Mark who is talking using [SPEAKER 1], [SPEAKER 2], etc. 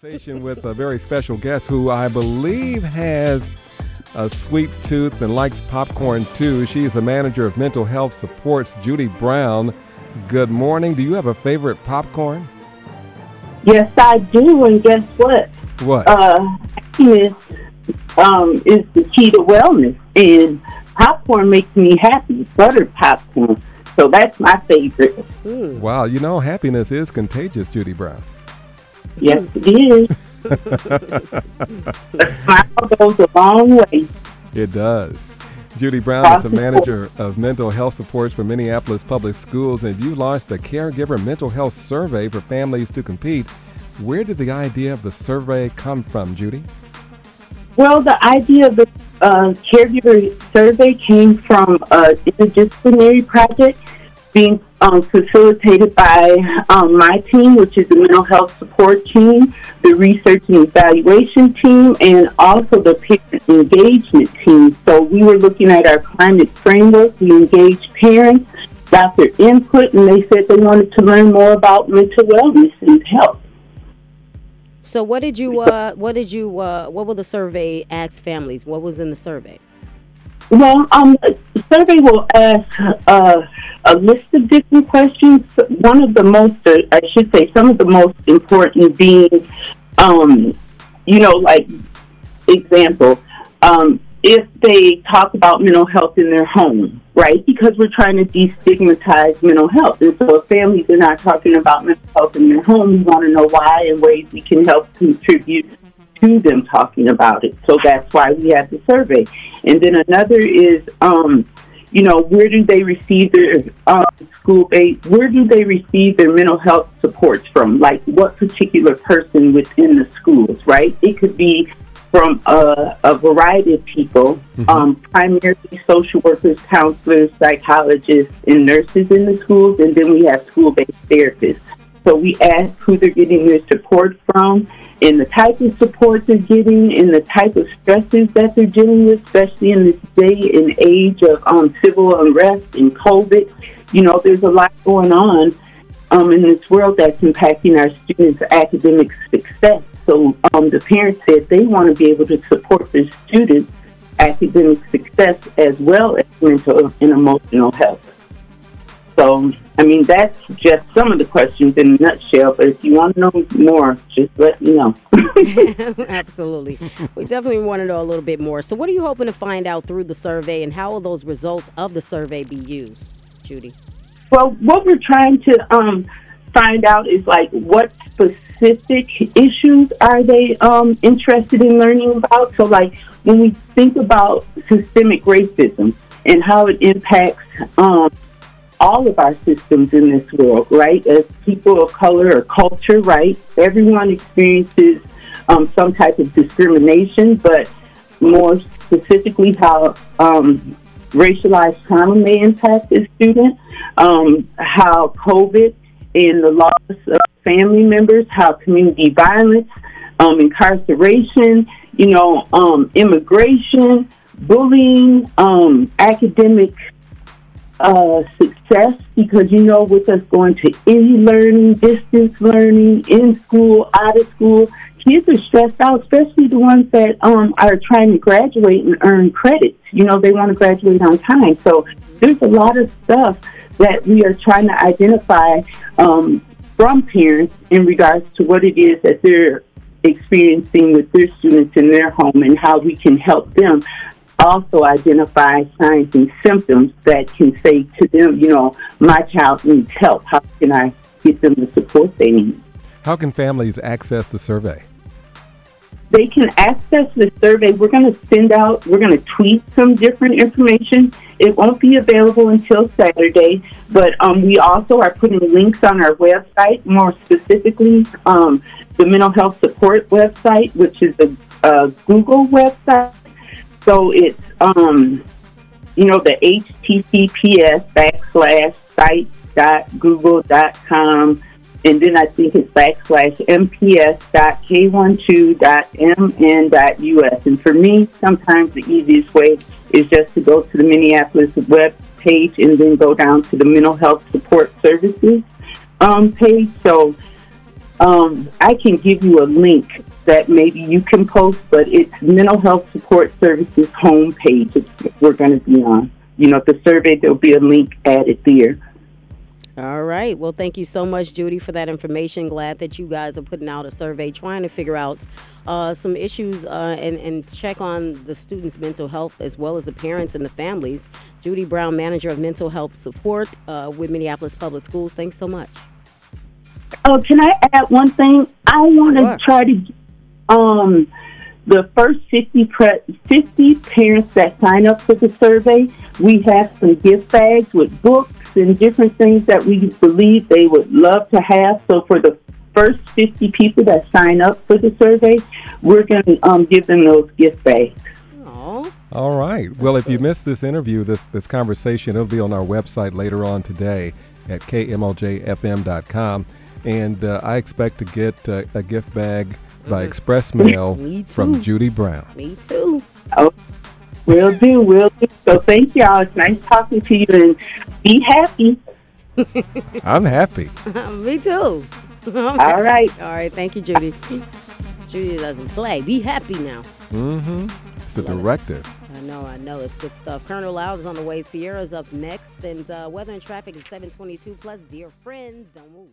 [SPEAKER 1] Conversation with a very special guest who I believe has a sweet tooth and likes popcorn too. She's a manager of mental health supports, Judy Brown. Good morning. Do you have a favorite popcorn?
[SPEAKER 2] Yes, I do. And guess what?
[SPEAKER 1] What?
[SPEAKER 2] Uh, happiness um, is the key to wellness, and popcorn makes me happy. Buttered popcorn. So that's my favorite.
[SPEAKER 1] wow, you know, happiness is contagious, Judy Brown.
[SPEAKER 2] Yes, it is. a smile goes a long way.
[SPEAKER 1] It does. Judy Brown is the manager of mental health supports for Minneapolis Public Schools, and you launched a caregiver mental health survey for families to compete. Where did the idea of the survey come from, Judy?
[SPEAKER 2] Well, the idea of the uh, caregiver survey came from a interdisciplinary project being um, facilitated by um, my team, which is the mental health support team, the research and evaluation team, and also the parent engagement team. So we were looking at our climate framework. We engaged parents, got their input, and they said they wanted to learn more about mental wellness and health.
[SPEAKER 3] So what did you uh, what did you uh, what will the survey ask families? What was in the survey?
[SPEAKER 2] Well, um, survey will ask uh, a list of different questions. One of the most, uh, I should say, some of the most important being, um, you know, like example, um, if they talk about mental health in their home, right? Because we're trying to destigmatize mental health. And so if families are not talking about mental health in their home, we want to know why and ways we can help contribute to them talking about it. So that's why we have the survey. And then another is, um, you know, where do they receive their um, school based, where do they receive their mental health supports from? Like what particular person within the schools, right? It could be from a, a variety of people, mm-hmm. um, primarily social workers, counselors, psychologists, and nurses in the schools, and then we have school based therapists. So we ask who they're getting their support from in the type of support they're getting, in the type of stresses that they're dealing with, especially in this day and age of um, civil unrest and COVID. You know, there's a lot going on um, in this world that's impacting our students' academic success. So um, the parents said they want to be able to support their students' academic success as well as mental and emotional health. So, I mean, that's just some of the questions in a nutshell. But if you want to know more, just let me know.
[SPEAKER 3] Absolutely. We definitely want to know a little bit more. So, what are you hoping to find out through the survey, and how will those results of the survey be used, Judy?
[SPEAKER 2] Well, what we're trying to um, find out is like what specific issues are they um, interested in learning about. So, like when we think about systemic racism and how it impacts um, all of our systems in this world, right? As people of color or culture, right? Everyone experiences um, some type of discrimination, but more specifically, how um, racialized trauma may impact a student, um, how COVID and the loss of family members, how community violence, um, incarceration, you know, um, immigration, bullying, um, academic uh, success because you know with us going to e-learning, distance learning, in school, out of school, kids are stressed out, especially the ones that um, are trying to graduate and earn credits. You know, they want to graduate on time. So there's a lot of stuff that we are trying to identify um, from parents in regards to what it is that they're experiencing with their students in their home and how we can help them also identify signs and symptoms that can say to them, you know, my child needs help. How can I get them the support they need?
[SPEAKER 1] How can families access the survey?
[SPEAKER 2] They can access the survey. We're going to send out, we're going to tweet some different information. It won't be available until Saturday, but um, we also are putting links on our website, more specifically, um, the mental health support website, which is a, a Google website so it's um, you know the HTTPS backslash site dot google dot com, and then I think it's backslash mps dot k one two dot mn dot us. And for me, sometimes the easiest way is just to go to the Minneapolis web page and then go down to the mental health support services um, page. So um, I can give you a link that maybe you can post, but it's Mental Health Support Services homepage it's, we're going to be on. You know, the survey, there'll be a link added there.
[SPEAKER 3] All right. Well, thank you so much, Judy, for that information. Glad that you guys are putting out a survey trying to figure out uh, some issues uh, and, and check on the students' mental health as well as the parents and the families. Judy Brown, Manager of Mental Health Support uh, with Minneapolis Public Schools. Thanks so much.
[SPEAKER 2] Oh, can I add one thing? I want to
[SPEAKER 3] Sure.
[SPEAKER 2] try to um the first 50, pre- 50 parents that sign up for the survey, we have some gift bags with books and different things that we believe they would love to have. So for the first 50 people that sign up for the survey, we're going to um, give them those gift bags.
[SPEAKER 3] Oh,
[SPEAKER 1] All right. Well, if you missed this interview, this this conversation, it'll be on our website later on today at kmojfm.com, and uh, I expect to get uh, a gift bag by express mail from. Judy Brown.
[SPEAKER 3] me too.
[SPEAKER 2] Oh, will do, will do. So thank y'all. It's nice talking to you and be happy.
[SPEAKER 1] I'm happy.
[SPEAKER 3] me too.
[SPEAKER 2] All right.
[SPEAKER 3] All right. Thank you, Judy. Judy doesn't play. Be happy now.
[SPEAKER 1] Mm-hmm. It's a directive.
[SPEAKER 3] I know, I know. It's good stuff. Colonel Loud is on the way. Sierra's up next. And uh, weather and traffic is 722 plus. Dear friends, don't move.